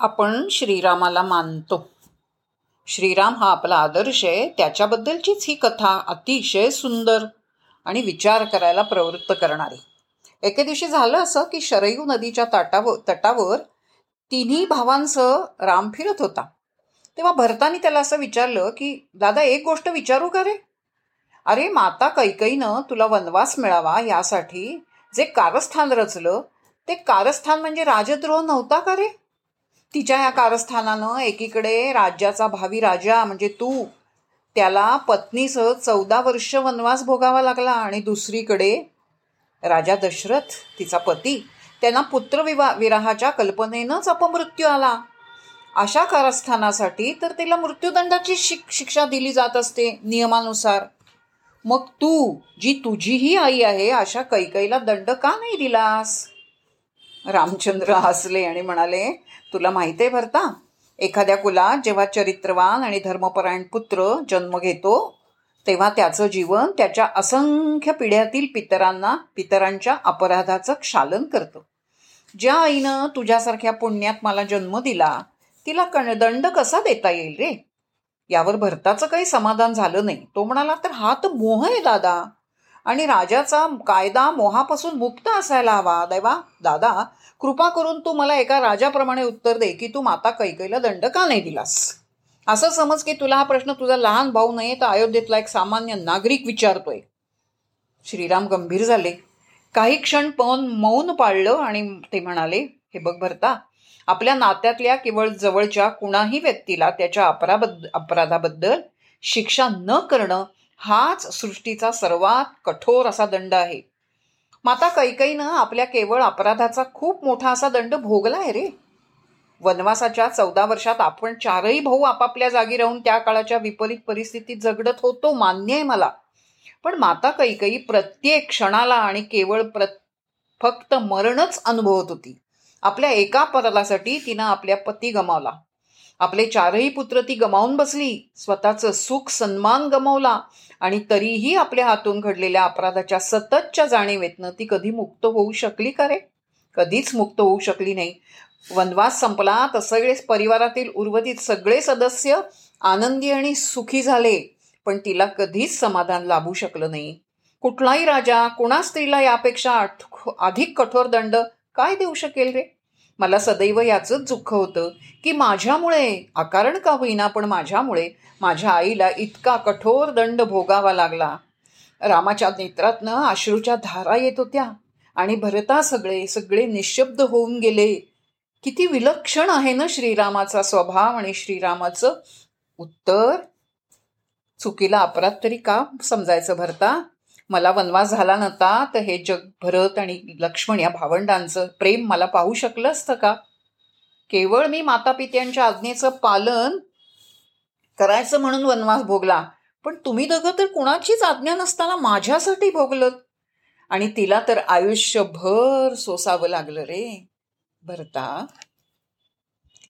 आपण श्रीरामाला मानतो. श्रीराम हा आपला आदर्श आहे त्याच्याबद्दलचीच ही कथा अतिशय सुंदर आणि विचार करायला प्रवृत्त करणारी. एके दिवशी झालं असं की शरयू नदीच्या ताटावर तटावर तिन्ही भावांसह राम फिरत होता. तेव्हा भरतानी त्याला असं विचारलं की दादा एक गोष्ट विचारू का रे? अरे माता कैकईनं तुला वनवास मिळावा यासाठी जे कारस्थान रचलं ते कारस्थान म्हणजे राजद्रोह नव्हता का रे? तिच्या या कारस्थानानं एकीकडे राज्याचा भावी राजा म्हणजे तू त्याला पत्नीसह चौदा वर्ष वनवास भोगावा लागला आणि दुसरीकडे राजा दशरथ तिचा पती त्यांना पुत्रविवा विराहाच्या कल्पनेनंच अपमृत्यू आला. अशा कारस्थानासाठी तर तिला मृत्यूदंडाची शिक शिक्षा दिली जात असते नियमानुसार. मग तू जी तुझीही आई आहे अशा कैकईला दंड का नाही दिलास? रामचंद्र हसले आणि म्हणाले तुला माहिती आहे भरता एखाद्या कुलात जेव्हा चरित्रवान आणि धर्मपरायण पुत्र जन्म घेतो तेव्हा त्याचं जीवन त्याच्या असंख्य पिढ्यातील पितरांना पितरांच्या अपराधाचं क्षालन करतं. ज्या आईनं तुझ्यासारख्या पुण्यात मला जन्म दिला तिला कणदंड कसा देता येईल रे? यावर भरताचं काही समाधान झालं नाही. तो म्हणाला तर हा तर मोह आहे दादा. आणि राजाचा कायदा मोहापासून मुक्त असायला हवा. देवा दादा कृपा करून तू मला एका राजाप्रमाणे उत्तर दे की तू माता कैकईला दंड का नाही दिलास? असं समज की तुला हा प्रश्न तुझा लहान भाऊ नाही तर अयोध्येतला एक सामान्य नागरिक विचारतोय. श्रीराम गंभीर झाले. काही क्षण पण मौन पाळलं आणि ते म्हणाले हे बघ भरता आपल्या नात्यातल्या केवळ जवळच्या कुणाही व्यक्तीला त्याच्या अपराबद्द अपराधाबद्दल शिक्षा न करणं हाच सृष्टीचा सर्वात कठोर असा दंड आहे. माता कैकईनं आपल्या केवळ अपराधाचा खूप मोठा असा दंड भोगला आहे रे. वनवासाच्या चौदा वर्षात आपण चारही भाऊ आपापल्या जागी राहून त्या काळाच्या विपरीत परिस्थितीत जगडत होतो मान्य आहे मला. पण माता कैकई प्रत्येक क्षणाला आणि केवळ प्र फक्त मरणच अनुभवत होती. आपल्या एका परालासाठी तिनं आपल्या पती गमावला. आपले चारही पुत्र ती गमावून बसली. स्वतःचं सुख सन्मान गमावला. आणि तरीही आपल्या हातून घडलेल्या अपराधाच्या सततच्या जाणीवेतनं ती कधी मुक्त होऊ शकली का रे? कधीच मुक्त होऊ शकली नाही. वनवास संपला तर सगळेच परिवारातील उर्वरित सगळे सदस्य आनंदी आणि सुखी झाले. पण तिला कधीच समाधान लाभू शकलं नाही. कुठलाही राजा कुणा स्त्रीला यापेक्षा अधिक कठोर दंड काय देऊ शकेल रे? मला सदैव याचंच दुःख होतं की माझ्यामुळे अकारण का होईना पण माझ्यामुळे माझ्या आईला इतका कठोर दंड भोगावा लागला. रामाच्या नेत्रातनं अश्रूच्या धारा येत होत्या आणि भरता सगळे सगळे निशब्द होऊन गेले. किती विलक्षण आहे ना श्रीरामाचा स्वभाव आणि श्रीरामाचं उत्तर. चुकीला अपराध तरी का समजायचं भरता? मला वनवास झाला नव्हता तर हे जग भरत आणि लक्ष्मण या भावंडांचं प्रेम मला पाहू शकलं असतं का? केवळ मी माता पित्यांच्या आज्ञेचं पालन करायचं म्हणून वनवास भोगला. पण तुम्ही दोघं तर कुणाचीच आज्ञा नसताना माझ्यासाठी भोगलं. आणि तिला तर आयुष्यभर सोसावं लागलं रे. भरता